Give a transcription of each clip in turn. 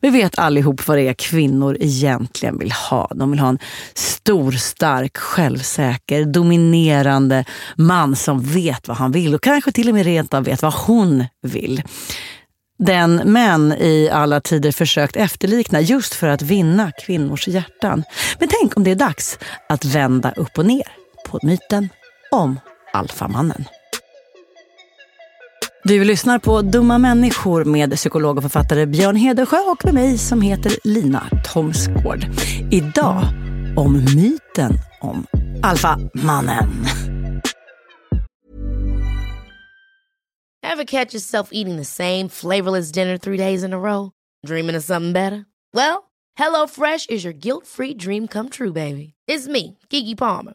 Vi vet allihop vad det är kvinnor egentligen vill ha. De vill ha en stor, stark, självsäker, dominerande man som vet vad han vill och kanske till och med rent av vet vad hon vill. Den män i alla tider försökt efterlikna just för att vinna kvinnors hjärtan. Men tänk om det är dags att vända upp och ner på myten om alfamannen. Du lyssnar på Dumma människor med psykolog och författare Björn Hedersjö och med mig som heter Lina Thomsgård. Idag om myten om alfamannen. Have catch yourself eating the same flavorless dinner three days in a row? Dreaming of something better? Well, hello fresh is your guilt-free dream come true, baby. It's me, Gigi Palmer.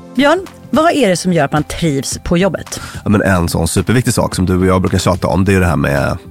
Björn, vad är det som gör att man trivs på jobbet? Ja, men en sån superviktig sak som du och jag brukar tjata om, det är det här med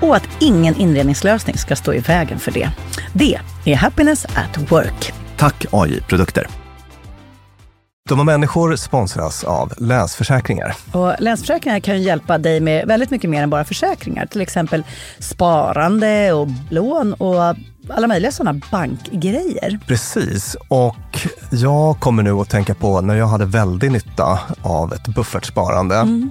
och att ingen inredningslösning ska stå i vägen för det. Det är Happiness at Work. Tack AI Produkter. Dumma människor sponsras av Länsförsäkringar. Och Länsförsäkringar kan ju hjälpa dig med väldigt mycket mer än bara försäkringar. Till exempel sparande och lån och alla möjliga sådana bankgrejer. Precis, och jag kommer nu att tänka på när jag hade väldigt nytta av ett buffertsparande. Mm.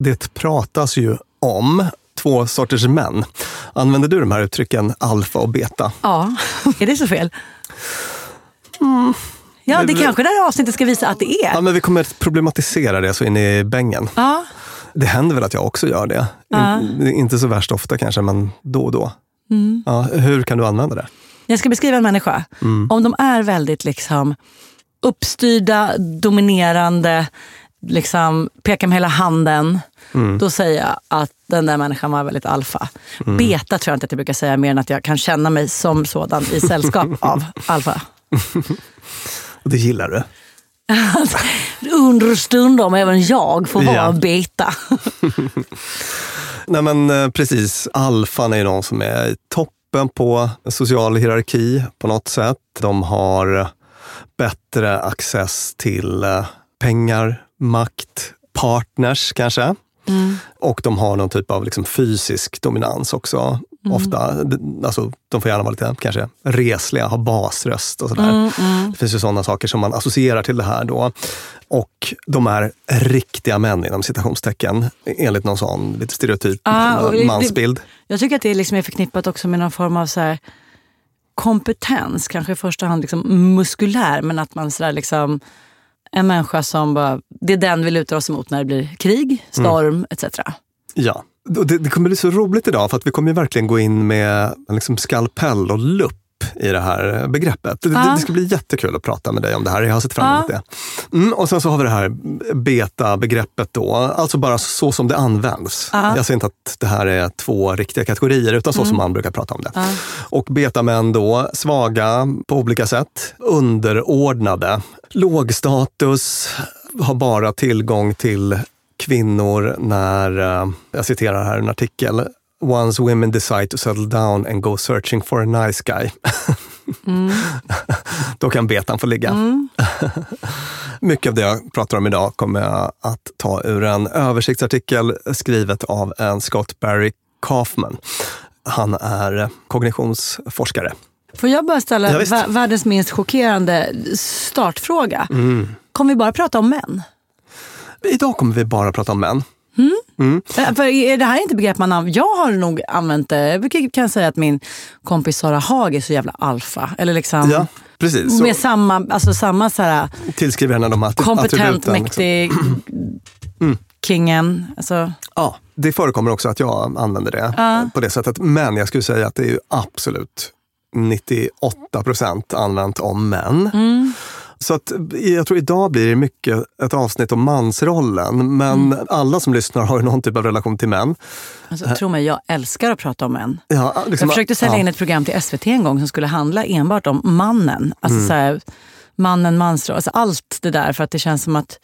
Det pratas ju om två sorters män. Använder du de här uttrycken alfa och beta? Ja, är det så fel? Mm, Ja, det kanske det här avsnittet ska visa att det är. Ja, men vi kommer att problematisera det så in i bängen. Ja. Det händer väl att jag också gör det. In, inte så värst ofta kanske, men då och då. Mm. Ja, hur kan du använda det? Jag ska beskriva en människa. Om de är väldigt liksom uppstyrda, dominerande, liksom pekar med hela handen. Då säger jag att den där människan var väldigt alfa. Beta tror jag inte att jag brukar säga mer än att jag kan känna mig som sådan i sällskap av alfa. Och det gillar du? Understundom även jag får vara Ja. beta. Nej men eh, precis, alfan är ju någon som är i toppen på social hierarki på något sätt. De har bättre access till eh, pengar, makt, partners kanske. Och de har någon typ av liksom fysisk dominans också. Ofta, D- alltså, de får gärna vara lite kanske resliga, ha basröst och sådär. Det finns ju sådana saker som man associerar till det här då. Och de är riktiga män inom citationstecken, enligt någon sån lite stereotyp Ah, och det- mansbild. Jag tycker att det liksom är förknippat också med någon form av så här kompetens. Kanske i första hand liksom muskulär, men att man sådär liksom en människa som bara, det är den vi lutar oss emot när det blir krig, storm etc. Ja. Det, det kommer bli så roligt idag för att vi kommer verkligen gå in med liksom skalpell och lupp i det här begreppet. Det, det, det ska bli jättekul att prata med dig om det här. Jag har sett fram emot Ja. det. Mm, och sen så har vi det här beta-begreppet då, alltså bara så som det används. Ja. Jag säger inte att det här är två riktiga kategorier, utan så som man brukar prata om det. Och betamän då, svaga på olika sätt, underordnade, låg status, har bara tillgång till kvinnor när, eh, jag citerar här en artikel, Once women decide to settle down and go searching for a nice guy. Då kan betan få ligga. Mycket av det jag pratar om idag kommer jag att ta ur en översiktsartikel skrivet av en Scott Barry Kaufman. Han är kognitionsforskare. Får jag bara ställa Ja, världens minst chockerande startfråga? Kommer vi bara prata om män? Idag kommer vi bara prata om män. Eh, För är det här inte begrepp man använder? Jag har nog använt det. Jag kan säga att min kompis Sara Haag är så jävla alfa. Eller liksom Ja, precis. Så med samma, alltså samma så här, tillskriver henne de här att- kompetent, attributen, liksom. mäktig, kingen. Alltså, Ja, det förekommer också att jag använder det eh, på det sättet. Men jag skulle säga att det är absolut 98 procent använt om män. Så att jag tror idag blir det mycket ett avsnitt om mansrollen. Men alla som lyssnar har ju någon typ av relation till män. alltså, tro mig, jag älskar att prata om män. Ja, liksom, Jag försökte sälja ja. in ett program till SVT en gång som skulle handla enbart om mannen. Alltså Mm. så här, mannen, mansroll, alltså allt det där. För att det känns som att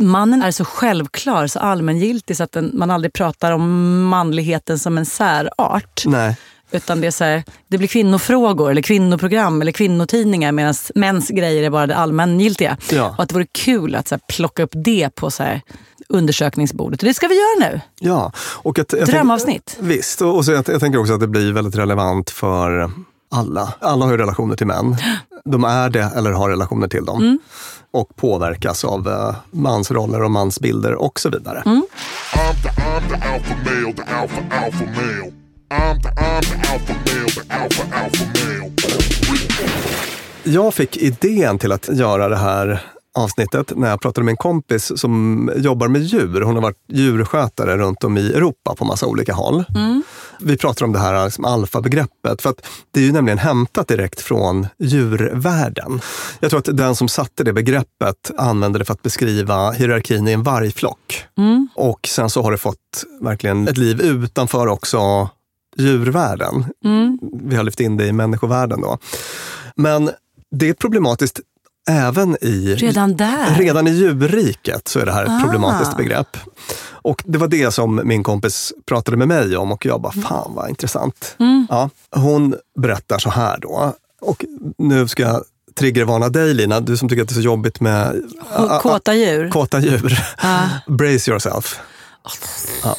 mannen är så självklar, så allmängiltig så att den, man aldrig pratar om manligheten som en särart. Nej. Utan det, är så här, det blir kvinnofrågor, eller kvinnoprogram eller kvinnotidningar medan mäns grejer är bara det allmängiltiga. Ja. Och att det vore kul att så här, plocka upp det på så här, undersökningsbordet. Och det ska vi göra nu. Ja. Och att, jag tänk- Drömavsnitt. Visst, och, och så jag, jag tänker också att det blir väldigt relevant för alla. Alla har ju relationer till män. De är det eller har relationer till dem. Mm. Och påverkas av eh, mansroller och mansbilder och så vidare. Mm. I'm the I'm the alpha male, the alpha alpha male. Jag fick idén till att göra det här avsnittet när jag pratade med en kompis som jobbar med djur. Hon har varit djurskötare runt om i Europa på massa olika håll. Vi pratar om det här liksom alfabegreppet, för att det är ju nämligen hämtat direkt från djurvärlden. Jag tror att den som satte det begreppet använde det för att beskriva hierarkin i en vargflock. Och sen så har det fått verkligen ett liv utanför också djurvärlden. Vi har lyft in det i människovärlden då. Men det är problematiskt även i... Redan där? Redan i djurriket så är det här ett Ah. problematiskt begrepp. Och det var det som min kompis pratade med mig om och jag bara, fan vad intressant. Ja, hon berättar så här då. Och nu ska jag triggervarna dig Lina, du som tycker att det är så jobbigt med Kåta djur. kåta djur. Brace yourself. Ja.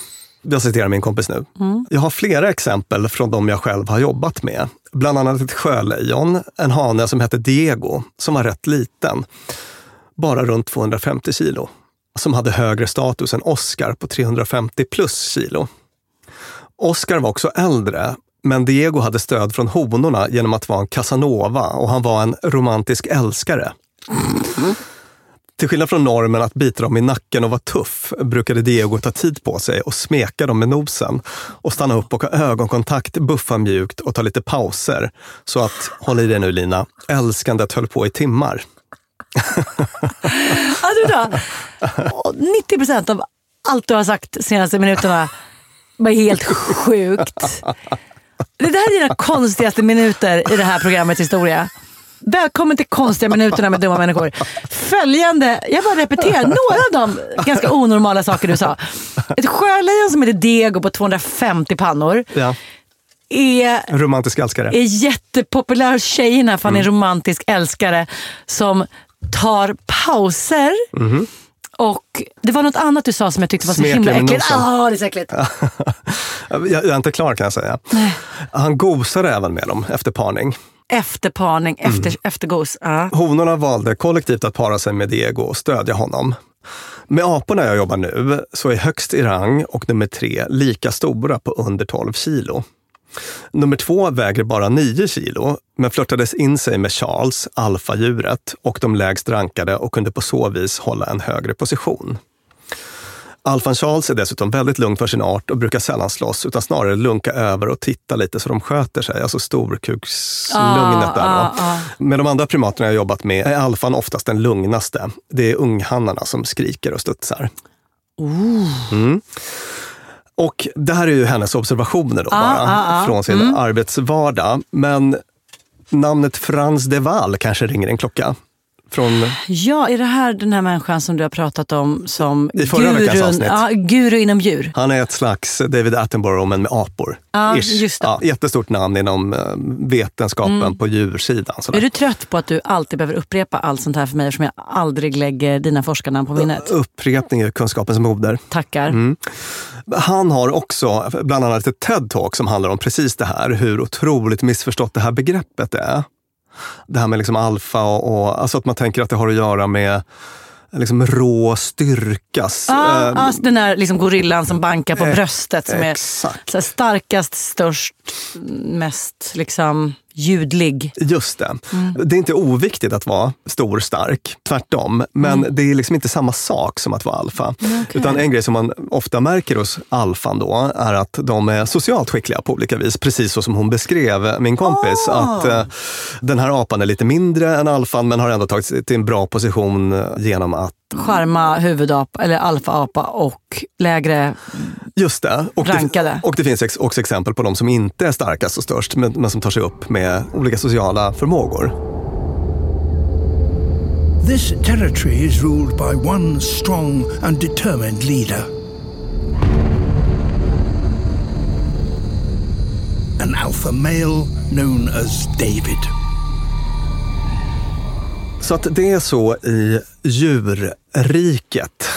Jag citerar min kompis nu. Jag har flera exempel från de jag själv har jobbat med. Bland annat ett sjölejon, en hane som hette Diego, som var rätt liten. Bara runt 250 kilo. Som hade högre status än Oscar på 350 plus kilo. Oscar var också äldre, Men Diego hade stöd från honorna genom att vara en casanova och han var en romantisk älskare. Till skillnad från normen att bita dem i nacken och vara tuff brukade Diego ta tid på sig och smeka dem med nosen och stanna upp och ha ögonkontakt, buffa mjukt och ta lite pauser. Så att, håll i dig nu Lina, älskandet höll på i timmar. Alltså, 90 procent av allt du har sagt de senaste minuterna var helt sjukt. Det där är dina konstigaste minuter i det här programmets historia. Välkommen till konstiga minuterna med dumma människor. Följande, jag bara repeterar några av de ganska onormala saker du sa. Ett sjölejon som heter Dego på 250 pannor Ja. är Romantisk älskare. är jättepopulär hos tjejerna för han är en romantisk älskare som tar pauser. Och Det var något annat du sa som jag tyckte var så himla äckligt. Ah, det är så äckligt. jag, jag är inte klar kan jag säga. Han gosade även med dem efter parning. Efter parning, efter, efter gos. Ja. Honorna valde kollektivt att para sig med Diego och stödja honom. Med aporna jag jobbar nu så är högst i rang och nummer tre lika stora på under 12 kilo. Nummer två väger bara 9 kilo, men flörtades in sig med Charles, alfadjuret, och de lägst rankade och kunde på så vis hålla en högre position. Alfan Charles är dessutom väldigt lugn för sin art och brukar sällan slåss, utan snarare lunka över och titta lite så de sköter sig. Alltså storkukslugnet där. Ah, ah, Med de andra primaterna jag jobbat med är alfan oftast den lugnaste. Det är unghannarna som skriker och studsar. Mm. Och det här är ju hennes observationer då bara, ah, ah. från sin arbetsvardag. Men namnet Frans de Waal kanske ringer en klocka. Från, Ja, är det här den här människan som du har pratat om som I förra veckans avsnitt. ja, guru inom djur? han är ett slags David Attenborough men med apor. Ja, Ish. just det. Ja, jättestort namn inom eh, vetenskapen på djursidan. Sådär. Är du trött på att du alltid behöver upprepa allt sånt här för mig eftersom jag aldrig lägger dina forskarnamn på minnet? Upprepning är kunskapens moder. Tackar. Mm. Han har också bland annat ett TED-talk som handlar om precis det här, hur otroligt missförstått det här begreppet är. Det här med liksom alfa och, och alltså att man tänker att det har att göra med liksom rå styrkas. Ah, alltså den där liksom gorillan som bankar på eh, bröstet som är exakt. här starkast, störst, mest liksom ljudlig. Just det. Mm. Det är inte oviktigt att vara stor det tvärtom. Men Mm. det är liksom inte samma sak som att vara alfa. Utan en grej som man ofta märker hos alfan då är att de är socialt skickliga på olika vis. Precis så som hon beskrev, min kompis. Ah. Att eh, den här apan är lite mindre än alfan men har ändå tagit sig till en bra position genom att Charma, huvudapa eller alfaapa och lägre... Just det. Och Rankade. det, och det finns ex- också exempel på de som inte är starkast och störst men, men som tar sig upp med olika sociala förmågor. This territory is ruled by one strong and determined leader. An alpha male known as David. Så att det är så i djurriket.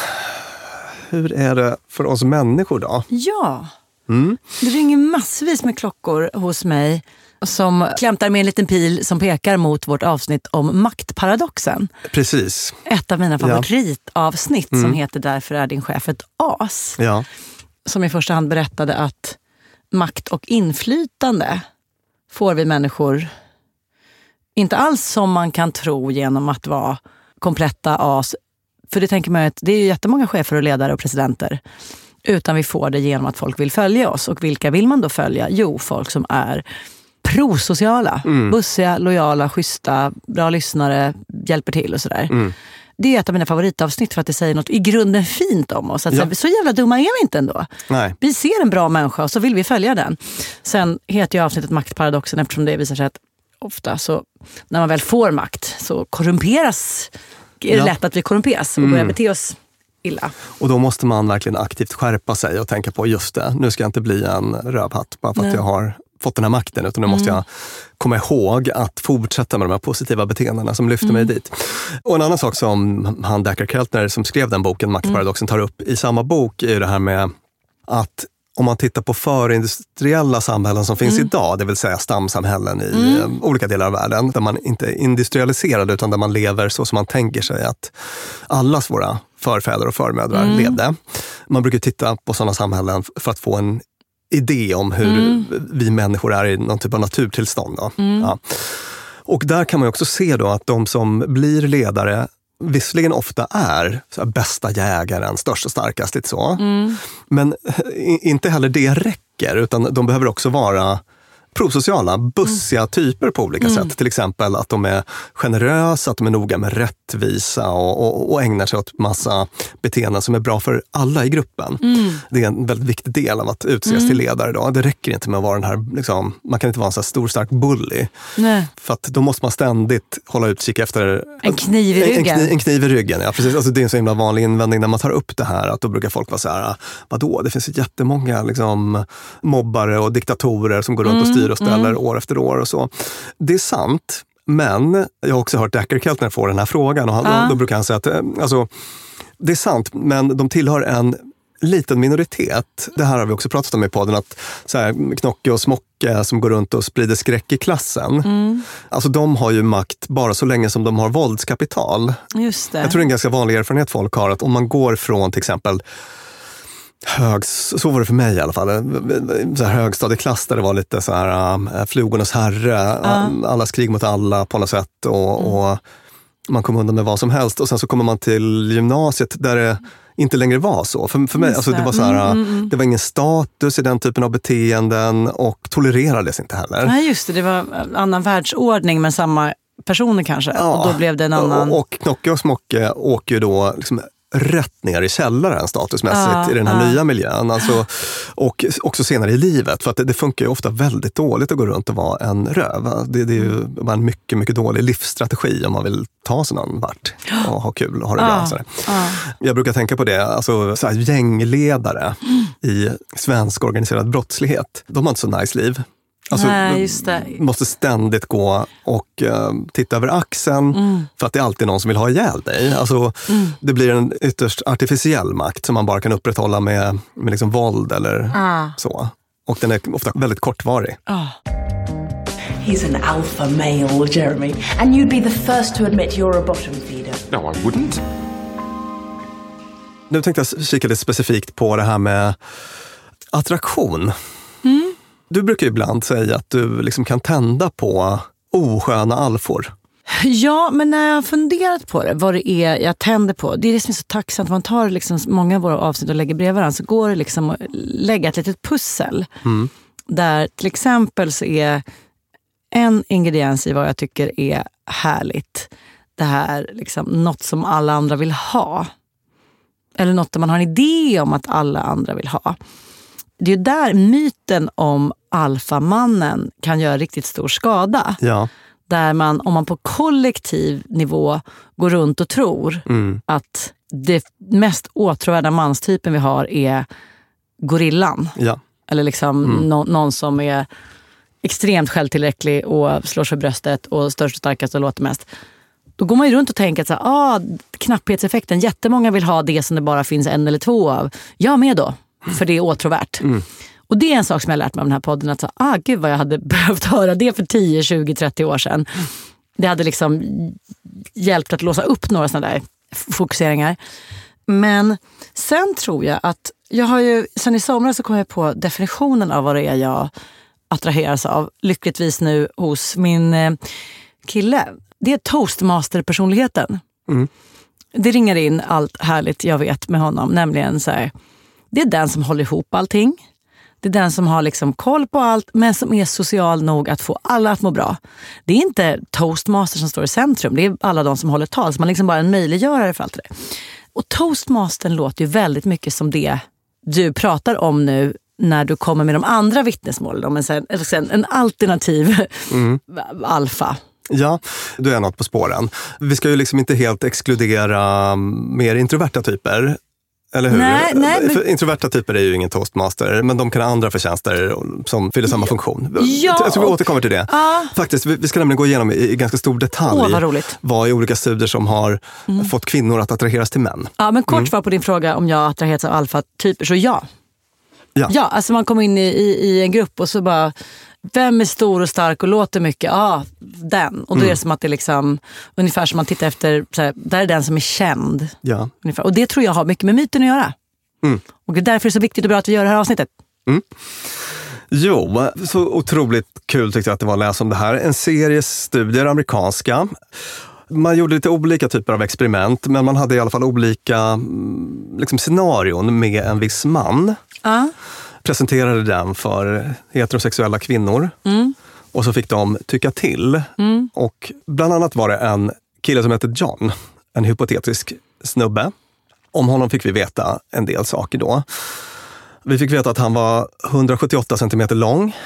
Hur är det för oss människor då? Ja. Mm. Det ringer massvis med klockor hos mig som klämtar med en liten pil som pekar mot vårt avsnitt om maktparadoxen. Precis. Ett av mina Ja. Mm. favoritavsnitt som heter Därför är din chef ett as. Ja. Som i första hand berättade att makt och inflytande får vi människor inte alls som man kan tro genom att vara kompletta as. För det tänker man att det är ju jättemånga chefer och ledare och presidenter. Utan vi får det genom att folk vill följa oss. Och vilka vill man då följa? Jo, folk som är prosociala. Bussiga, lojala, schyssta, bra lyssnare, hjälper till och sådär. Det är ett av mina favoritavsnitt för att det säger något i grunden fint om oss. Att Ja. så, så jävla dumma är vi inte ändå. Nej. Vi ser en bra människa och så vill vi följa den. Sen heter ju avsnittet Maktparadoxen eftersom det visar sig att ofta så när man väl får makt så korrumperas. Är det Ja. lätt att vi korrumperas och börjar bete oss illa. Och då måste man verkligen aktivt skärpa sig och tänka på just det, nu ska jag inte bli en rövhatt bara för att jag har fått den här makten, utan nu måste jag komma ihåg att fortsätta med de här positiva beteendena som lyfter mig dit. Och en annan sak som han Dacker Keltner som skrev den boken, Maktparadoxen, tar upp i samma bok är det här med att om man tittar på förindustriella samhällen som finns idag, det vill säga stamsamhällen i eh, olika delar av världen, där man inte är industrialiserad utan där man lever så som man tänker sig att allas våra förfäder och förmödrar levde. Man brukar titta på sådana samhällen för att få en idé om hur vi människor är i någon typ av naturtillstånd. Då. Ja. Och där kan man också se då att de som blir ledare visserligen ofta är här, bästa jägaren, störst och starkast. Lite så. Men i- inte heller det räcker, utan de behöver också vara prosociala, bussiga typer på olika sätt. Till exempel att de är generösa, att de är noga med rättvisa och, och, och ägnar sig åt massa beteenden som är bra för alla i gruppen. Det är en väldigt viktig del av att utses till ledare. Då. Det räcker inte med att vara den här, liksom, man kan inte vara en så stor stark bully. Nej. För att då måste man ständigt hålla utkik efter En kniv i en, en, ryggen. kniv, en kniv i ryggen. Ja, precis. Alltså, det är en så himla vanlig invändning när man tar upp det här. Att då brukar folk vara så här, vadå, det finns jättemånga liksom, mobbare och diktatorer som går runt och styr och ställer år efter år och så. Det är sant, men jag har också hört Decker Keltner få den här frågan och han, Ja. då, då brukar han säga att eh, alltså, det är sant, men de tillhör en liten minoritet. Det här har vi också pratat om i podden, att så här, Knocke och Smocke som går runt och sprider skräck i klassen. Alltså de har ju makt bara så länge som de har våldskapital. Just det. Jag tror det är en ganska vanlig erfarenhet folk har, att om man går från till exempel hög, så var det för mig i alla fall, så här högstadieklass där det var lite så här äh, flugornas herre, äh, allas krig mot alla på något sätt. Och, och man kom undan med vad som helst. Och sen så kommer man till gymnasiet där det inte längre var så. För, för mig, alltså, det, var så här, Mm, det var ingen status i den typen av beteenden och tolererades inte heller. Nej, just det. Det var annan världsordning men samma personer kanske. och då blev det en annan... Och, och Knocke och Smocke åker ju då liksom rätt ner i källaren statusmässigt Ja, i den här ja. nya miljön. Alltså, och också senare i livet, för att det, det funkar ju ofta väldigt dåligt att gå runt och vara en röv. Det, det är ju Mm. bara en mycket, mycket dålig livsstrategi om man vill ta sig någon vart och ha kul och ha det bra. Ja, sådär. ja. Jag brukar tänka på det, alltså gängledare Mm. i svensk organiserad brottslighet, de har inte så nice liv. Alltså, Nej, just det. måste ständigt gå och eh, titta över axeln Mm. för att det är alltid någon som vill ha ihjäl dig. Alltså, Det blir en ytterst artificiell makt som man bara kan upprätthålla med, med liksom våld eller Ah. så. Och den är ofta väldigt kortvarig. Ah. He's an alpha male, Jeremy. And you'd be the first to admit you're a bottom feeder. No, I wouldn't. Nu tänkte jag kika lite specifikt på det här med attraktion. Du brukar ibland säga att du liksom kan tända på osköna alfor. Ja, men när jag har funderat på det, vad det är jag tänder på. Det är det som är så tacksamt. Man tar liksom många av våra avsnitt och lägger bredvid varandra. Så går det liksom att lägga ett litet pussel. Där till exempel så är en ingrediens i vad jag tycker är härligt. Det här liksom, något som alla andra vill ha. Eller något där man har en idé om att alla andra vill ha. Det är ju där myten om alfamannen kan göra riktigt stor skada Ja. där man, om man på kollektiv nivå går runt och tror Mm. att det mest åtråvärda manstypen vi har är gorillan. Ja. Eller liksom nå- någon som är extremt självtillräcklig och slår sig bröstet och störst och starkast och låter mest. Då går man ju runt och tänker att så ah, knapphetseffekten, jättemånga vill ha det som det bara finns en eller två av. Jag med då, för det är åtråvärt. Och det är en sak som jag har lärt mig av den här podden. Att så, ah, gud vad jag hade behövt höra det för 10, 20, 30 år sedan. Det hade liksom hjälpt att låsa upp några sådana där fokuseringar. Men sen tror jag att, jag har ju, sen i somras så kom jag på definitionen av vad det är jag attraheras av. Lyckligtvis nu hos min eh, kille. Det är toastmaster-personligheten. Det ringar in allt härligt jag vet med honom. Nämligen så här, det är den som håller ihop allting. Det är den som har liksom koll på allt men som är social nog att få alla att må bra. Det är inte toastmaster som står i centrum, det är alla de som håller tal. Så man är liksom bara en möjliggörare för allt det där. Och toastmastern låter ju väldigt mycket som det du pratar om nu när du kommer med de andra vittnesmålen om en, sen- en alternativ alfa. Ja, då är något på spåren. Vi ska ju liksom inte helt exkludera mer introverta typer. Eller hur? Nej, nej, men- introverta typer är ju ingen toastmaster, men de kan ha andra förtjänster som fyller samma funktion. Ja, jag tror vi återkommer till det. Ja. Faktiskt, vi, ska nämligen gå igenom i, ganska stor detalj Åh, vad roligt. vad i olika studier som har fått kvinnor att attraheras till män. Ja, men kort Mm. svar på din fråga om jag attraheras av alfa-typer, så ja. Ja. Ja, alltså man kommer in i, i, i en grupp och så bara, vem är stor och stark och låter mycket? Ja, den. Och då Mm. är det som att det är liksom, ungefär som man tittar efter, så här, där är den som är känd. Ja. Ungefär. Och det tror jag har mycket med myten att göra. Mm. Och det är därför det är så viktigt och bra att vi gör det här avsnittet. Jo, så otroligt kul tyckte jag att det var att läsa om det här. En serie studier, amerikanska. Man gjorde lite olika typer av experiment, men man hade i alla fall olika mm, liksom, scenarion med en viss man. Ja. Presenterade den för heterosexuella kvinnor. Och så fick de tycka till. Och bland annat var det en kille som hette John, en hypotetisk snubbe. Om honom fick vi veta en del saker då. Vi fick veta att han var 178 centimeter lång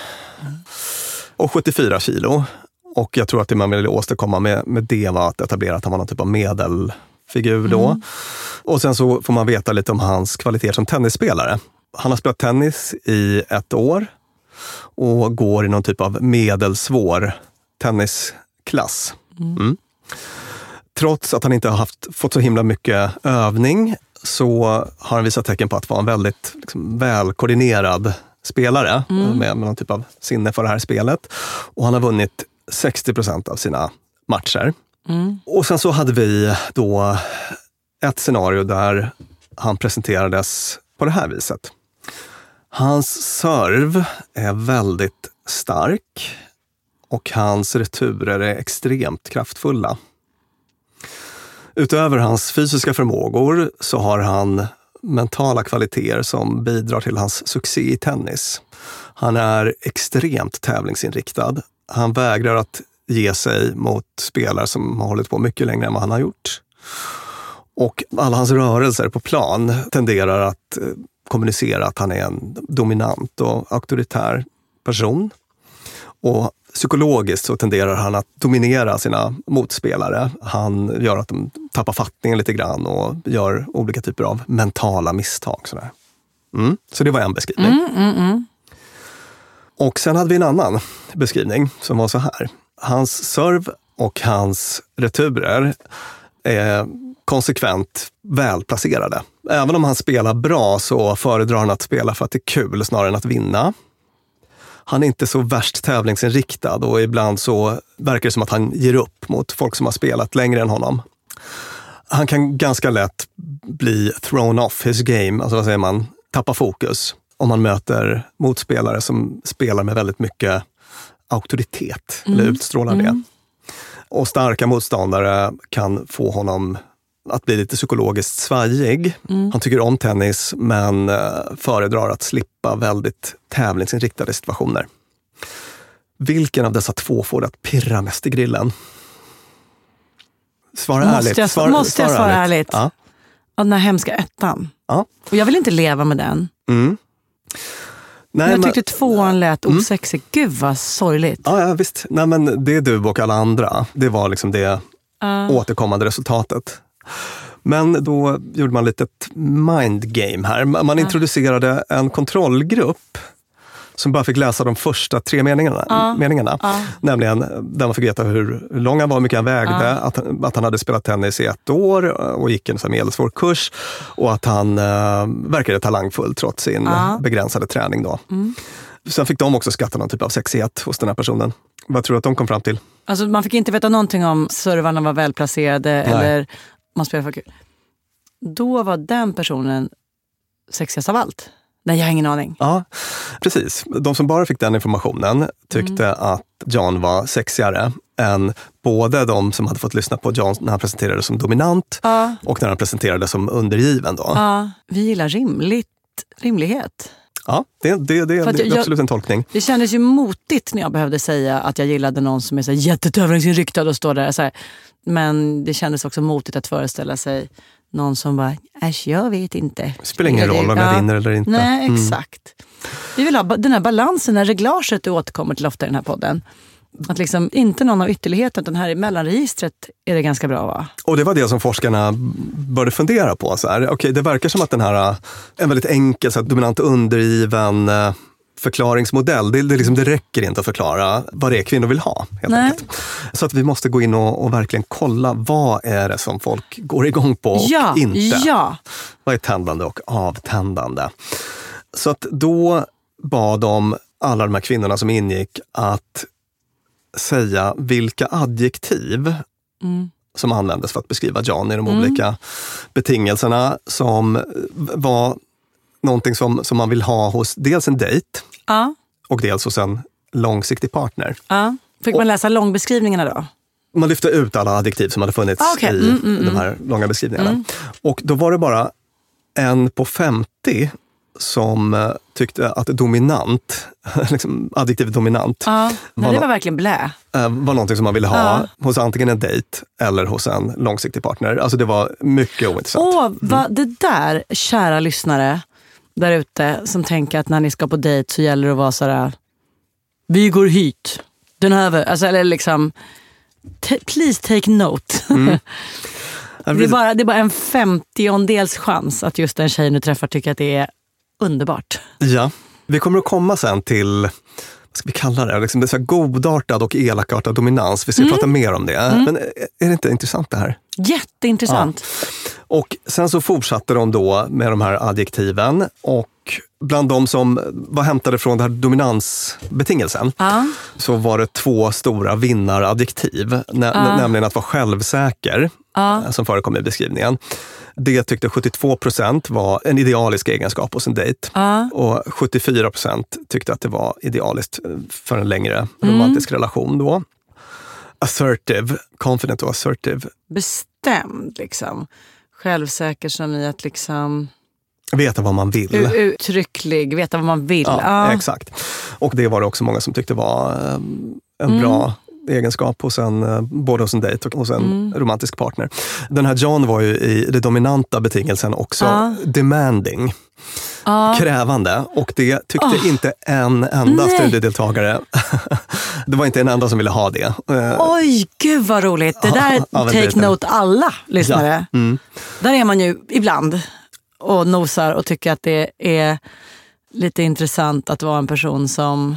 och 74 kilo. Och jag tror att det man ville åstadkomma med, med det var att etablera att han var någon typ av medelfigur då. Och sen så får man veta lite om hans kvaliteter som tennisspelare. Han har spelat tennis i ett år och går i någon typ av medelsvår tennisklass. Mm. Trots att han inte har haft, fått så himla mycket övning så har han visat tecken på att vara en väldigt liksom, välkoordinerad spelare med, med någon typ av sinne för det här spelet. Och han har vunnit 60 procent av sina matcher. Och sen så hade vi då ett scenario där han presenterades på det här viset. Hans serv är väldigt stark och hans returer är extremt kraftfulla. Utöver hans fysiska förmågor så har han mentala kvaliteter som bidrar till hans succé i tennis. Han är extremt tävlingsinriktad. Han vägrar att ge sig mot spelare som har hållit på mycket längre än vad han har gjort. Och alla hans rörelser på plan tenderar att eh, kommunicera att han är en dominant och auktoritär person. Och psykologiskt så tenderar han att dominera sina motspelare. Han gör att de tappar fattningen lite grann och gör olika typer av mentala misstag. Sådär. Mm. Så det var en beskrivning. Och sen hade vi en annan beskrivning som var så här. Hans serv och hans returer är konsekvent välplacerade. Även om han spelar bra så föredrar han att spela för att det är kul snarare än att vinna. Han är inte så värst tävlingsinriktad och ibland så verkar det som att han ger upp mot folk som har spelat längre än honom. Han kan ganska lätt bli thrown off his game, alltså vad säger man, tappa fokus om man möter motspelare som spelar med väldigt mycket auktoritet, eller utstrålar det. Och starka motståndare kan få honom att bli lite psykologiskt svajig. Han tycker om tennis men eh, föredrar att slippa väldigt tävlingsinriktade situationer. Vilken av dessa två får det att pirra mest i grillen? Svara Måste ärligt. jag- Svara, måste jag svara ärligt? Ja. Den här hemska ettan. Ja. Och jag vill inte leva med den. Mm. Nej, jag men- Mm. tyckte tvåan lät osexig. Gud vad sorgligt. Ja, ja, visst. Nej, men det är du och alla andra. Det var liksom det återkommande resultatet. Men då gjorde man lite ett mind game här. Man introducerade en kontrollgrupp som bara fick läsa de första tre meningarna. meningarna. Nämligen där man fick veta hur lång han var, hur mycket han vägde, att, han- att han hade spelat tennis i ett år och gick en medelsvår kurs och att han eh, verkade talangfull trots sin begränsade träning. Då. Sen fick de också skatta någon typ av sexighet hos den här personen. Vad tror du att de kom fram till? Alltså, man fick inte veta någonting om servarna var välplacerade eller man spelade för kul. Då var den personen sexigast av allt. Nej, jag har ingen aning. Ja, precis. De som bara fick den informationen tyckte att John var sexigare än både de som hade fått lyssna på John när han presenterade som dominant och när han presenterade som undergiven. Då. Ja, vi gillar rimligt, rimlighet. Ja, det, det, det, det är absolut en tolkning. Det kändes ju motigt när jag behövde säga att jag gillade någon som är så jättetävlingsinriktad och står där. Så här. Men det kändes också motigt att föreställa sig någon som bara, äsch jag vet inte. Det spelar ingen roll om jag vinner eller inte. Nej, Mm. exakt. Vi vill ha den här balansen, det här reglaget du återkommer till ofta i den här podden. Att liksom inte någon av ytterligheten, utan här i mellanregistret är det ganska bra va? Och det var det som forskarna började fundera på. Så här. Okej, det verkar som att den här, äh, en väldigt enkel, så här, dominant undergiven äh, förklaringsmodell, det, det, liksom, det räcker inte att förklara vad det är kvinnor vill ha. Helt enkelt. Så att vi måste gå in och, och verkligen kolla vad är det som folk går igång på och ja, inte. ja. Vad är tändande och avtändande? Så att då bad de alla de här kvinnorna som ingick att säga vilka adjektiv som användes för att beskriva John i de olika betingelserna som var någonting som, som man vill ha hos dels en dejt Ja. och dels hos en långsiktig partner. ja. Fick man läsa långbeskrivningarna då? Man lyfte ut alla adjektiv som hade funnits Ah, okej. i Mm, mm, de här långa beskrivningarna. Mm. Och då var det bara en på 50 som eh, tyckte att dominant, liksom adjektivet dominant, Ja. Var, det var verkligen blä. eh, var någonting som man ville ha Ja. hos antingen en dejt eller hos en långsiktig partner. Alltså det var mycket ointressant. Åh, vad det där, kära lyssnare där ute som tänker att när ni ska på dejt så gäller det att vara sådär, vi går hit, den här, alltså, eller liksom, please take note. det, är bara, det är bara en femtiondels chans att just den tjejen du träffar tycker att det är underbart. Ja, vi kommer att komma sen till vad ska vi kalla det? Liksom det så godartad och elakartad dominans. Vi ska Mm. prata mer om det. Men är det inte intressant det här? Jätteintressant. Och sen så fortsatte de då med de här adjektiven och bland de som var hämtade från den här dominansbetingelsen Ja. så var det två stora vinnaradjektiv. Nä, Ja. Nämligen att vara självsäker, Ja. eh, som förekom i beskrivningen. Det tyckte 72 procent var en idealisk egenskap hos en dejt. Ja. Och 74 procent tyckte att det var idealiskt eh, för en längre romantisk relation då. Assertive, confident och assertive. Bestämd liksom. Självsäker som i att liksom, Veta vad man vill. uttrycklig, veta vad man vill. Ja, Ja. exakt. Och det var det också många som tyckte var eh, en Mm. bra egenskap hos en, eh, både hos en dejt och hos en Mm. romantisk partner. Den här John var ju i den dominanta betingelsen också Ja. demanding, Ja. krävande. Och det tyckte Ah. inte en enda Nej. studiedeltagare. det var inte en enda som ville ha det. Eh, Oj, gud vad roligt. Det där Ja, take dejten. note alla lyssnare. Ja. Mm. Där är man ju ibland och nosar och tycker att det är lite intressant att vara en person som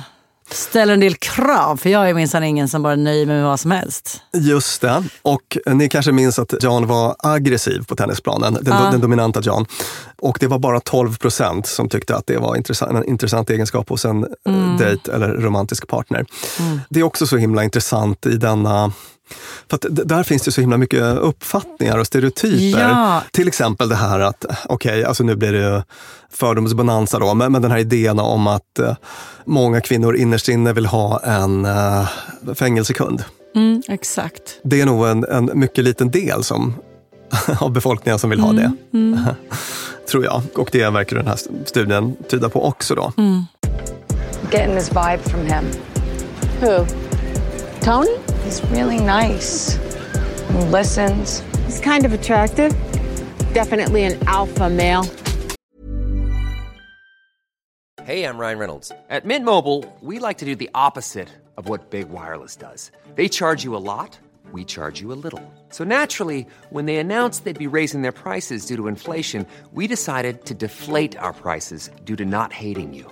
ställer en del krav. För jag är minsann ingen som bara nöjer mig med vad som helst. Just det. Och ni kanske minns att John var aggressiv på tennisplanen, den, Ja. den dominanta John. Och det var bara 12 procent som tyckte att det var intressant, en intressant egenskap hos en mm. dejt eller romantisk partner. Mm. Det är också så himla intressant i denna för där finns det så himla mycket uppfattningar och stereotyper. Ja. Till exempel det här att, okej, alltså nu blir det fördomsbonanza då, men, men den här idén om att eh, många kvinnor innerst inne vill ha en eh, fängelsekund. Mm, exakt. Det är nog en, en mycket liten del som, av befolkningen som vill ha det. Mm. Tror jag. Och det verkar den här studien tyda på också. då. Mm. Getting this vibe from him. Who? Tony? He's really nice. He listens. He's kind of attractive. Definitely an alpha male. Hey, I'm Ryan Reynolds. At Mint Mobile, we like to do the opposite of what Big Wireless does. They charge you a lot, we charge you a little. So naturally, when they announced they'd be raising their prices due to inflation, we decided to deflate our prices due to not hating you.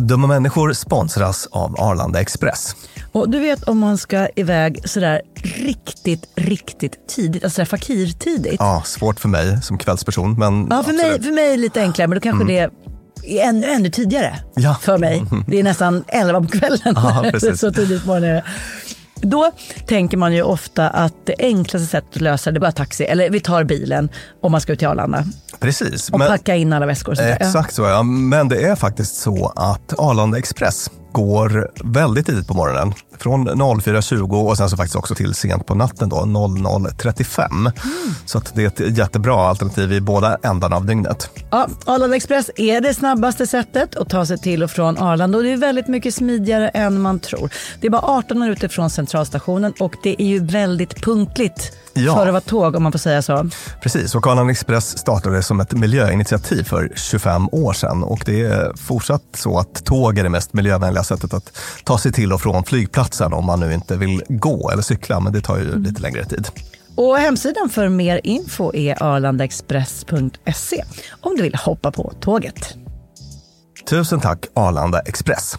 Dumma människor sponsras av Arlanda Express. Och du vet om man ska iväg sådär riktigt, riktigt tidigt, alltså fakirtidigt. Ja, svårt för mig som kvällsperson. Men Ja, för mig, för mig lite enklare, men då kanske Mm. det är ännu, ännu tidigare Ja. för mig. Det är nästan 11 på kvällen. Ja, så tidigt på morgonen är det. Då tänker man ju ofta att det enklaste sättet att lösa det är bara taxi, eller vi tar bilen om man ska ut till Arlanda Precis. och men- packa in alla väskor. och. Exakt så ja. Men det är faktiskt så att Arlanda Express går väldigt tidigt på morgonen. Från 04.20 och sen så faktiskt också till sent på natten då, 00.35. Mm. Så det är ett jättebra alternativ i båda ändarna av dygnet. Ja, Arlanda Express är det snabbaste sättet att ta sig till och från Arlanda och det är väldigt mycket smidigare än man tror. Det är bara 18 minuter från centralstationen och det är ju väldigt punktligt Ja. att vara tåg om man får säga så. Precis, och Arlanda Express startade som ett miljöinitiativ för 25 år sedan och det är fortsatt så att tåg är det mest miljövänliga sättet att ta sig till och från flygplatsen om man nu inte vill gå eller cykla, men det tar ju lite längre tid. Och hemsidan för mer info är arlandaexpress.se om du vill hoppa på tåget. Tusen tack Arlanda Express.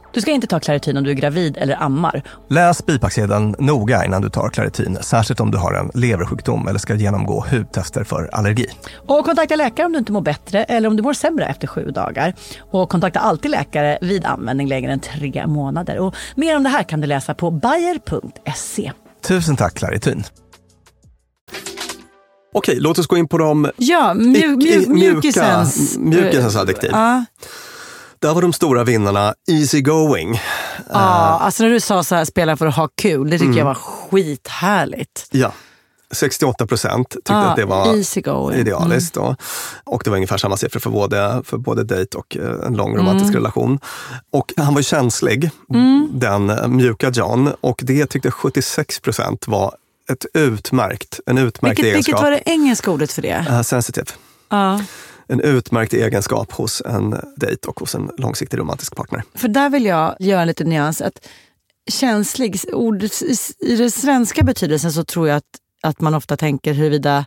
Du ska inte ta Clarityn om du är gravid eller ammar. Läs bipacksedeln noga innan du tar Claritin, särskilt om du har en leversjukdom eller ska genomgå hudtester för allergi. Och kontakta läkare om du inte mår bättre eller om du mår sämre efter sju dagar. Och kontakta alltid läkare vid användning längre än tre månader. Och mer om det här kan du läsa på bayer.se. Tusen tack Claritin. Okej, låt oss gå in på de Ja, mju, mju, icke- mjukisens... mjukisens adjektiv. Ja, Där var de stora vinnarna easy going. ja, alltså när du sa så här, spela för att ha kul, det tycker Mm. jag var skithärligt. Ja. 68 procent tyckte Ja, att det var idealiskt. Då. Och det var ungefär samma siffror för både, för både dejt och eh, en lång romantisk Mm. relation. Och han var ju känslig, den eh, mjuka John. Och det tyckte 76 procent var ett utmärkt, en utmärkt Vilket, egenskap. vilket var det engelska ordet för det? Eh, sensitive. Ja. En utmärkt egenskap hos en dejt och hos en långsiktig romantisk partner. För där vill jag göra en liten nyans. Att känslig, ordet, I den svenska betydelsen så tror jag att, att man ofta tänker huruvida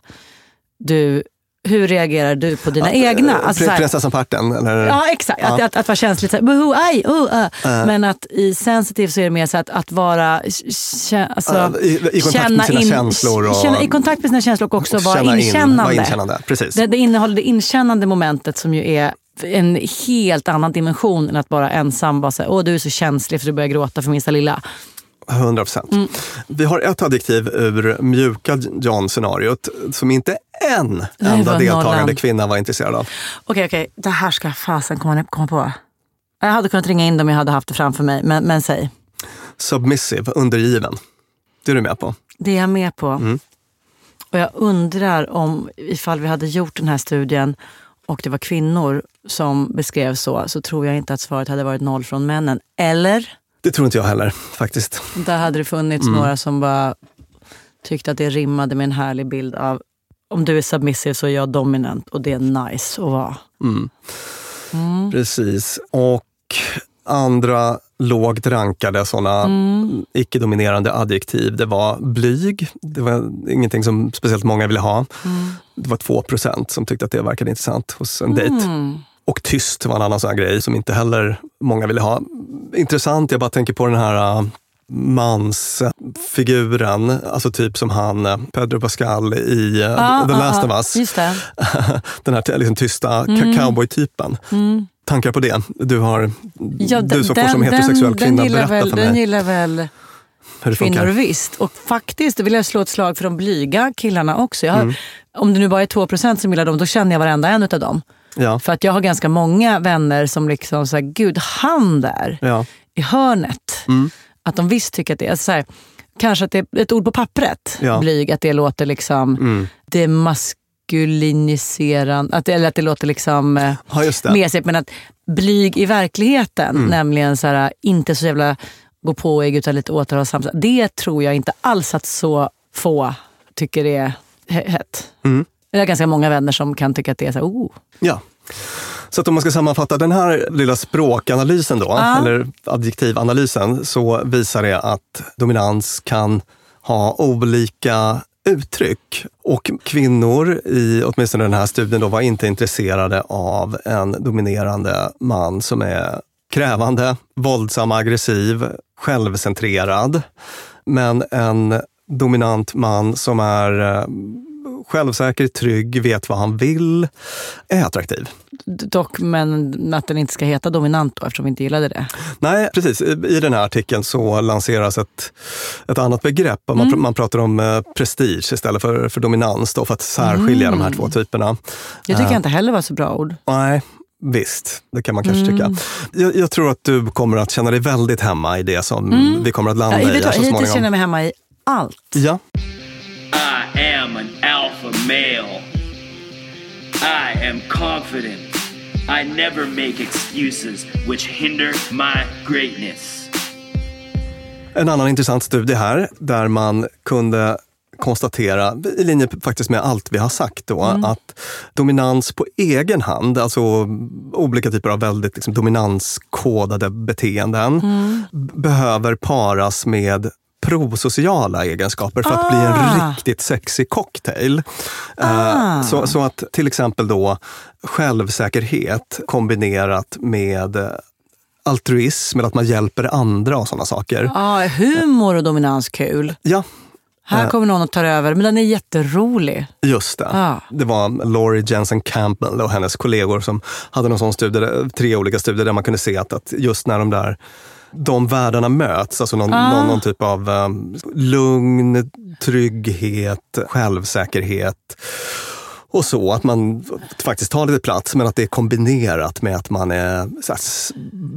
du hur reagerar du på dina egna? Alltså, så här- Prinsessan på ärten? Ja, exakt. Att, Ja. att, att vara känslig. Så här, "Boho, aj, uh." Äh. Men att i sensitiv så är det mer så att, att vara... kä- Alltså, Ja, i- i kontakt med sina känslor och- känna, I kontakt med sina känslor och också Och vara känna in, inkännande. vara inkännande, precis. Det, det innehåller det inkännande momentet som ju är en helt annan dimension än att bara ensam vara såhär, åh du är så känslig för du börjar gråta för minsta lilla. 100 procent. Mm. Vi har ett adjektiv ur mjuka John-scenariot som inte en enda deltagande kvinna var intresserad av. Okej, okej, det här ska jag fasen komma, komma på. Jag hade kunnat ringa in dem jag hade haft det framför mig, men, men säg. Submissive, undergiven. Det är du med på? Det är jag med på. Mm. Och jag undrar om ifall vi hade gjort den här studien och det var kvinnor som beskrev så, så tror jag inte att svaret hade varit noll från männen. Eller? Det tror inte jag heller faktiskt. Där hade det funnits Mm. några som bara tyckte att det rimmade med en härlig bild av om du är submissive så är jag dominant och det är nice att vara. Mm. Mm. Precis. Och andra lågt rankade sådana Mm. icke-dominerande adjektiv, det var blyg. Det var ingenting som speciellt många ville ha. Mm. Det var 2 procent som tyckte att det verkade intressant hos en dejt. Mm. Och tyst var en annan sån grej som inte heller många ville ha. Intressant, jag bara tänker på den här uh, mansfiguren, alltså typ som han, uh, Pedro Pascal i uh, Ah, The ah, Last ah. of Us. Just det. den här liksom, tysta Mm. cowboy-typen. Mm. Tankar på det? Du, har, Ja, du som får som heterosexuell den, kvinna den berätta väl, för Den mig gillar väl kvinnor visst. Och faktiskt vill jag slå ett slag för de blyga killarna också. Har, Mm. Om det nu bara är 2% som gillar dem, då känner jag varenda en av dem. Ja. För att jag har ganska många vänner som liksom säger, gud han där Ja. i hörnet. Mm. Att de visst tycker att det är så här, kanske att det är ett ord på pappret, Ja. blyg, att det låter liksom Mm. det maskuliniserande, att, eller att det låter liksom eh, Ja, det. mesigt, men att blyg i verkligheten, Mm. nämligen så här, inte så jävla gå på utan lite återhållsam. Det tror jag inte alls att så få tycker det är he- hett. Mm. Jag har ganska många vänner som kan tycka att det är så här, oh. Ja. Så att om man ska sammanfatta den här lilla språkanalysen då, Ja. eller adjektivanalysen, så visar det att dominans kan ha olika uttryck. Och kvinnor i åtminstone den här studien då var inte intresserade av en dominerande man som är krävande, våldsam, aggressiv, självcentrerad. Men en dominant man som är eh, självsäker, trygg, vet vad han vill, är attraktiv. Dock, men att den inte ska heta dominant då, eftersom vi inte gillade det. Nej, precis. I i den här artikeln så lanseras ett, ett annat begrepp. Man, Mm. pr- man pratar om eh, prestige istället för, för dominans då, för att särskilja de här Mm. två typerna. Det tycker Eh, jag inte heller var så bra ord. Nej, visst. Det kan man kanske Mm. tycka. Jag, jag tror att du kommer att känna dig väldigt hemma i det som Mm. vi kommer att landa Ja, i här så hittills småningom. känner jag mig hemma i allt. Ja. Am an alpha male. I am confident. I never make excuses which hinder my greatness. En annan intressant studie här där man kunde konstatera, i linje faktiskt med allt vi har sagt då, Mm. att dominans på egen hand, alltså olika typer av väldigt liksom, dominanskodade beteenden, Mm. behöver paras med prosociala egenskaper för att bli Ah. en riktigt sexig cocktail. Eh, Ah. Så, så att till exempel då självsäkerhet kombinerat med altruism, eller att man hjälper andra och sådana saker. Ja, humor och dominans kul. Ja, Här Eh. kommer någon att ta över, men den är jätterolig. Just det. Ah. Det var Laurie Jensen Campbell och hennes kollegor som hade någon sån studie, tre olika studier där man kunde se att, att just när de där de världarna möts, alltså någon, Ah. någon, någon typ av um, lugn, trygghet, självsäkerhet och så, att man faktiskt tar lite plats men att det är kombinerat med att man är här,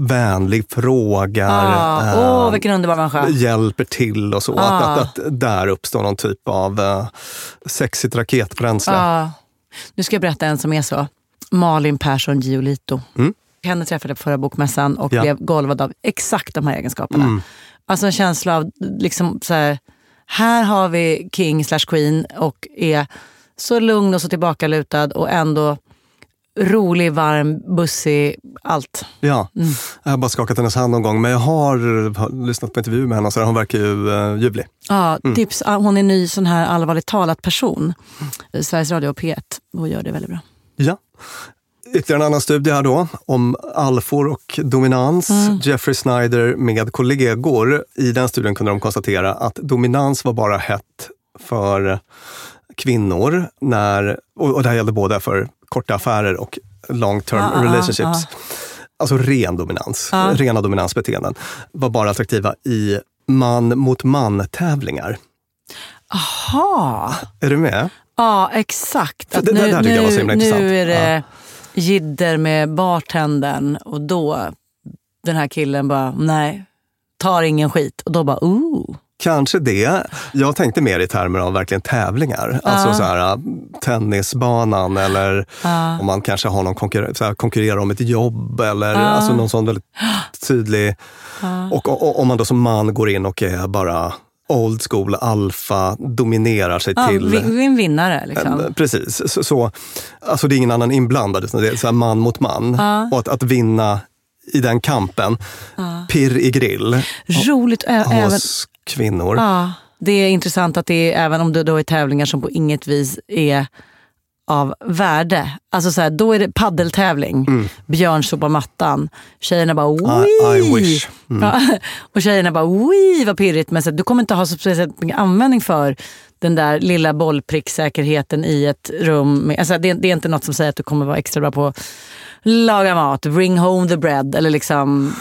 vänlig, frågar, Ah, Åh, vilken underbar människa. hjälper till och så. Ah. Att, att, att där uppstår någon typ av uh, sexigt raketbränsle. Ja. Nu ska jag berätta en som är så. Malin Persson Giolito. Mm. Henne träffade jag på förra bokmässan och Ja. blev golvad av exakt de här egenskaperna. Mm. Alltså en känsla av, liksom så här, här har vi king slash queen och är så lugn och så tillbakalutad och ändå rolig, varm, bussig, allt. Ja, Mm. jag har bara skakat hennes hand någon gång, men jag har, har lyssnat på intervju med henne och så hon verkar ju uh, ljuvlig. Ja, Mm. tips. ah, Hon är ny sån här allvarligt talat person. Sveriges Radio och P1 och gör det väldigt bra. Ja. Ytterligare en annan studie här då, om alfor och dominans. Mm. Jeffrey Snyder med kollegor. I den studien kunde de konstatera att dominans var bara hett för kvinnor, när, och, och det här gällde både för korta affärer och long term Ah, ah, relationships. ah. Alltså ren dominans, Ah. rena dominansbeteenden, var bara attraktiva i man mot man-tävlingar. Aha. Är du med? Ja, exakt. För Att det- det där tycker jag var så himla intressant. nu är det jidder med bartendern och då den här killen bara, nej, tar ingen skit. Och då bara, ooh. Kanske det. Jag tänkte mer i termer av verkligen tävlingar. Alltså Ja. så här, äh, tennisbanan eller Ja. om man kanske har någon konkurrer- så här, konkurrerar om ett jobb eller Ja. alltså någon sån väldigt tydlig... Och, och, och om man då som man går in och är bara old school, alfa, dominerar sig Ja, till... vi- en vinnare liksom. Precis. Så, så, alltså det är ingen annan inblandad, utan det är så man mot man. Ja. Och att, att vinna i den kampen, Ja. pirr i grill Roligt. ä- även, hos kvinnor. ja, det är intressant att det är, även om det då är tävlingar som på inget vis är av värde. Alltså så här, då är det paddeltävling. Mm. Björn sopar mattan. Tjejerna bara I- I Wii! wish. Mm. Ja, och tjejerna bara Wii vad pirrigt. Men så, här, du kommer inte ha så speciellt mycket användning för den där lilla bollpricksäkerheten i ett rum. Med, alltså det, det är inte något som säger att du kommer vara extra bra på att laga mat, bring home the bread. Eller liksom,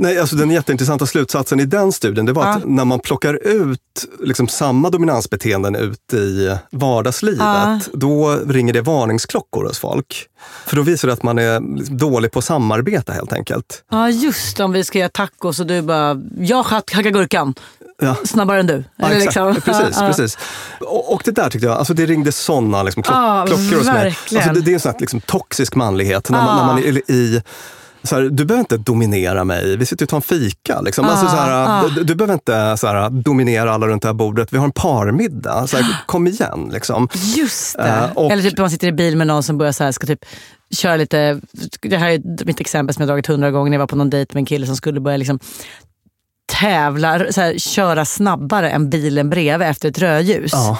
Nej, alltså den jätteintressanta slutsatsen i den studien det var att Ja. när man plockar ut liksom samma dominansbeteenden ut i vardagslivet, Ja. då ringer det varningsklockor hos folk. För då visar det att man är dålig på att samarbeta helt enkelt. ja just om vi ska göra tacos och du bara, jag hack- hackar gurkan. Ja. snabbare än du. Ja, liksom. Precis, precis. Och, och det där tyckte jag, alltså det ringde sådana liksom, klock, Ja, klockor hos mig. Alltså det, det är en sån här liksom, toxisk manlighet. När man, när man är i så här, du behöver inte dominera mig, vi sitter och tar en fika. Liksom. Ja, alltså, så här, ja. du, du behöver inte så här, dominera alla runt det här bordet, vi har en parmiddag. Så här, kom igen. Liksom. Just det. Eh, och- Eller typ man sitter i bil med någon som börjar så här, ska typ köra lite, det här är mitt exempel som jag dragit hundra gånger när jag var på någon dejt med en kille som skulle börja liksom tävla, så här, köra snabbare än bilen bredvid efter ett rödljus. Ja.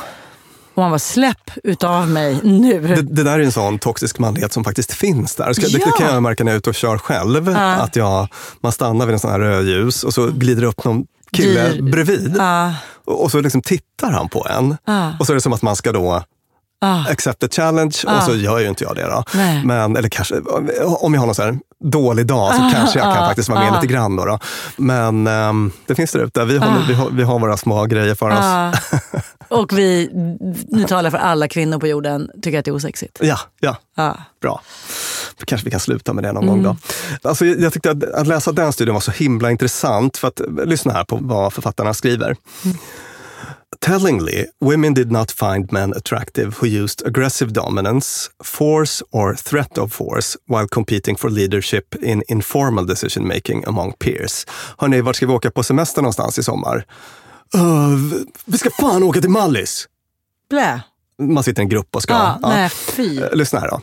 Och man var släpp utav mig nu. Det, det där är en sån toxisk manlighet som faktiskt finns där. Ska, det, det Ja. kan jag märka när jag är ute och kör själv. Ja. Att jag, man stannar vid en sån här rödljus och så glider upp någon kille Dyr. bredvid. Ja. Och, och så liksom tittar han på en. Ja. Och så är det som att man ska då Ah. accept the challenge Ah. och så gör ju inte jag det. Då. Nej. Men, eller kanske, om jag har någon så här dålig dag så Ah, kanske jag kan ah, faktiskt vara med ah. lite grann. Då, då. Men ehm, det finns där ute. Vi, håller- Ah. vi, har, vi har våra små grejer för oss. Och vi, nu talar för alla kvinnor på jorden, tycker att det är osexigt. Ja, ja. Ja. Bra. Då kanske vi kan sluta med det någon Mm. gång då. Alltså, jag tyckte att, att läsa den studien var så himla intressant. För att, lyssna här på vad författarna skriver. Tellingly, women did not find men attractive who used aggressive dominance, force or threat of force while competing for leadership in informal decision making among peers. Hörni, vart ska vi åka på semester någonstans i sommar? "Uh, vi ska fan åka till Mallis! Blä. Man sitter i en grupp och ska... Ja, ja. nej, fy. Eh, Lyssna här då.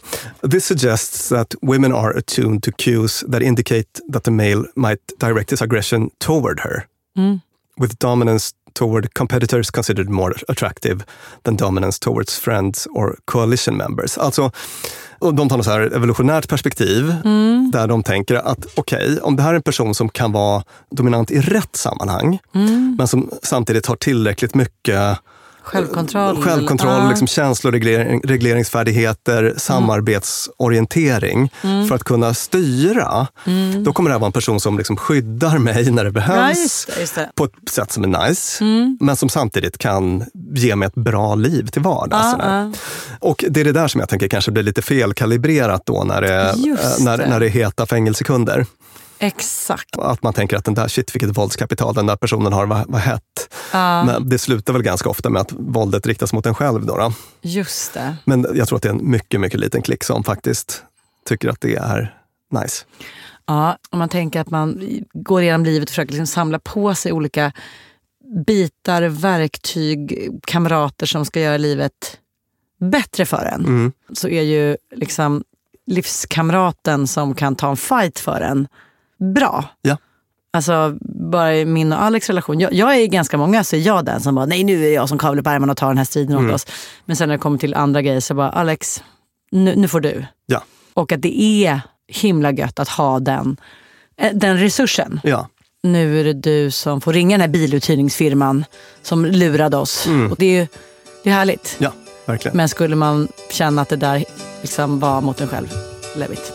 This suggests that women are attuned to cues that indicate that the male might direct his aggression toward her. Mm. With dominance toward competitors considered more attractive than dominance towards friends or coalition members. Alltså, de tar något så här evolutionärt perspektiv Mm. där de tänker att okej, om det här är en person som kan vara dominant i rätt sammanhang, Mm. men som samtidigt har tillräckligt mycket Självkontroll. Självkontroll, Ja. liksom känsloreglering, regleringsfärdigheter, samarbetsorientering Mm. för att kunna styra. Mm. Då kommer det här vara en person som liksom skyddar mig när det Ja, behövs just det. Just det. på ett sätt som är nice, Mm. men som samtidigt kan ge mig ett bra liv till vardags. Ja, sådär. ja. Och det är det där som jag tänker kanske blir lite felkalibrerat då när det, eh, när, det. när det är heta fängelsekunder. Exakt. Att man tänker att den där, shit vilket våldskapital den där personen har, vad, vad hett. Ja, Men det slutar väl ganska ofta med att våldet riktas mot en själv. Då, då. just det. Men jag tror att det är en mycket, mycket liten klick som faktiskt tycker att det är nice. Ja, om man tänker att man går igenom livet och försöker liksom samla på sig olika bitar, verktyg, kamrater som ska göra livet bättre för en. Mm. Så är ju liksom livskamraten som kan ta en fight för en bra. Ja. Alltså bara i min och Alex relation. Jag, jag är ganska många så är jag den som bara, nej nu är jag som kavlar upp ärmarna och tar den här striden Mm. åt oss. Men sen när det kommer till andra grejer så bara, Alex, nu, nu får du. Ja. Och att det är himla gött att ha den, eh, den resursen. Ja. Nu är det du som får ringa den här biluthyrningsfirman som lurade oss. Mm. Och det är ju det är härligt. Ja, verkligen. Men skulle man känna att det där liksom var mot en själv, levigt.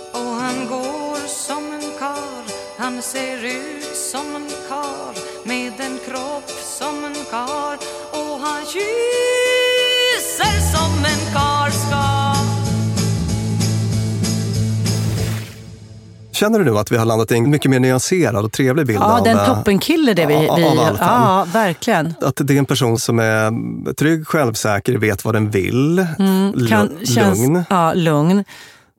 Han ser ut som en kar Med en kropp som en kar Och han kysser som en kar ska Känner du nu att vi har landat i en mycket mer nyanserad och trevlig bild Ja, av, den eh, toppenkille det vi... av- vi av Alfan? ja, verkligen. Att det är en person som är trygg, självsäker, vet vad den vill, Mm, kan, känns, lugn. Ja, lugn.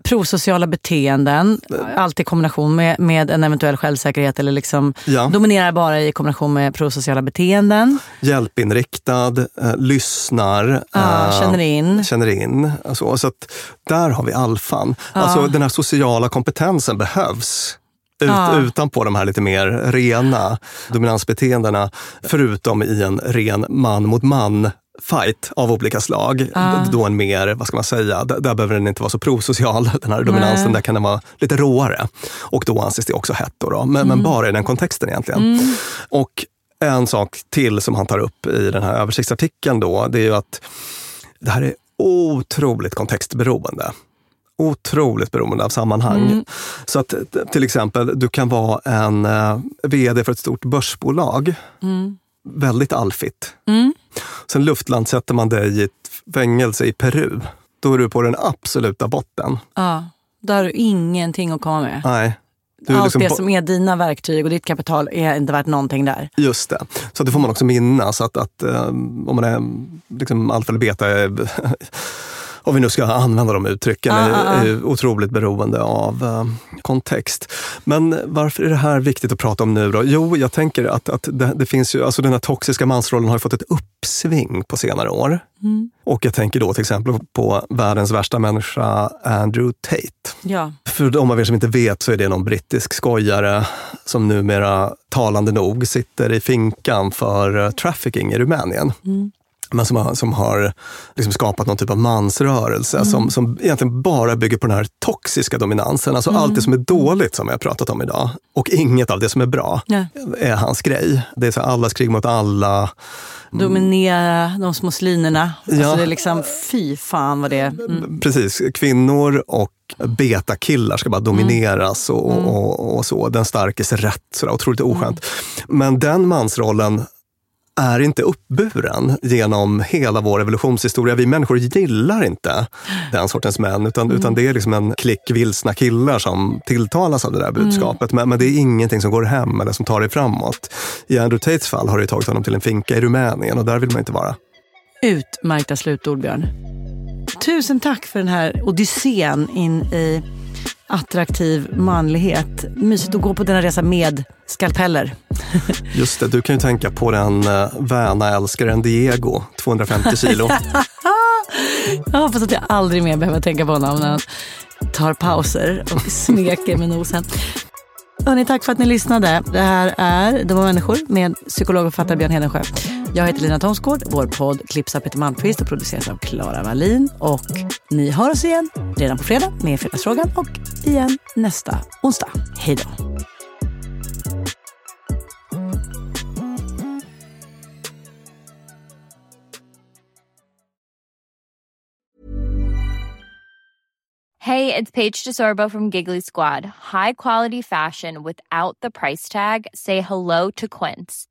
Prosociala beteenden, alltid i kombination med, med en eventuell självsäkerhet. Eller liksom Ja. Dominerar bara i kombination med prosociala beteenden. Hjälpinriktad, eh, lyssnar. Ja, eh, känner in. Känner in. Alltså, så att där har vi alfan. Ja. Alltså, den här sociala kompetensen behövs. Ut, Ja. Utanpå de här lite mer rena dominansbeteendena. Förutom i en ren man mot man fight av olika slag. Ja. Då en mer, vad ska man säga, där, där behöver den inte vara så prosocial, den här dominansen. Nej. Där kan den vara lite råare. Och då anses det också hett. Då, då. Men, men Mm. bara i den kontexten egentligen. Mm. Och en sak till som han tar upp i den här översiktsartikeln då, det är ju att det här är otroligt kontextberoende. Otroligt beroende av sammanhang. Mm. Så att till exempel, du kan vara en eh, vd för ett stort börsbolag. Mm. Väldigt alfigt. Mm. Sen luftlandsätter man dig i ett fängelse i Peru. Då är du på den absoluta botten. Ja, där har du ingenting att komma med. Nej. Allt liksom det som är dina verktyg och ditt kapital är inte värt någonting där. Just det. Så det får man också minnas att, att eh, om man är liksom alfa eller beta, om vi nu ska använda de uttrycken, Ah, är, är otroligt beroende av eh, kontext. Men varför är det här viktigt att prata om nu då? Jo, jag tänker att, att det, det finns ju, alltså den här toxiska mansrollen har fått ett uppsving på senare år. Mm. Och jag tänker då till exempel på världens värsta människa, Andrew Tate. Ja. För de av er som inte vet så är det någon brittisk skojare som numera, talande nog, sitter i finkan för eh, trafficking i Rumänien. Mm. Men som har, som har liksom skapat någon typ av mansrörelse Mm. som, som egentligen bara bygger på den här toxiska dominansen. Alltså Mm. allt det som är dåligt som vi har pratat om idag och inget av det som är bra Ja. är hans grej. Det är så allas krig mot alla. Dominera de små slinerna. Alltså Ja. det är liksom, fy fan vad det är. Mm. Precis, kvinnor och betakillar ska bara domineras och, Mm. och, och så. Den starkes rätt, sådär, otroligt oskönt. Men den mansrollen är inte uppburen genom hela vår evolutionshistoria. Vi människor gillar inte den sortens män, utan, Mm. utan det är liksom en klick vilsna killar som tilltalas av det där budskapet. Men, men det är ingenting som går hem eller som tar dig framåt. I Andrew Tates fall har det tagit honom till en finka i Rumänien och där vill man inte vara. Utmärkta slutord, Björn. Tusen tack för den här odyssén in i attraktiv manlighet. Mysigt att gå på denna resa med skalpeller. Just det, du kan ju tänka på den uh, väna älskaren Diego, 250 kilo. Jag hoppas att jag aldrig mer behöver tänka på honom när han tar pauser och smeker med nosen. Hörrni, tack för att ni lyssnade. Det här är Dumma människor med psykolog och författare Björn Hedensjö. Jag heter Lina Thomsgård. Vår podd klipps av Peter Malmqvist och produceras av Klara Wallin. Och ni hör oss igen redan på fredag med Fredagsfrågan och igen nästa onsdag. Hej då! Hej, det är Paige DeSorbo från Giggly Squad. High quality fashion without the price tag. Say hello to Quince.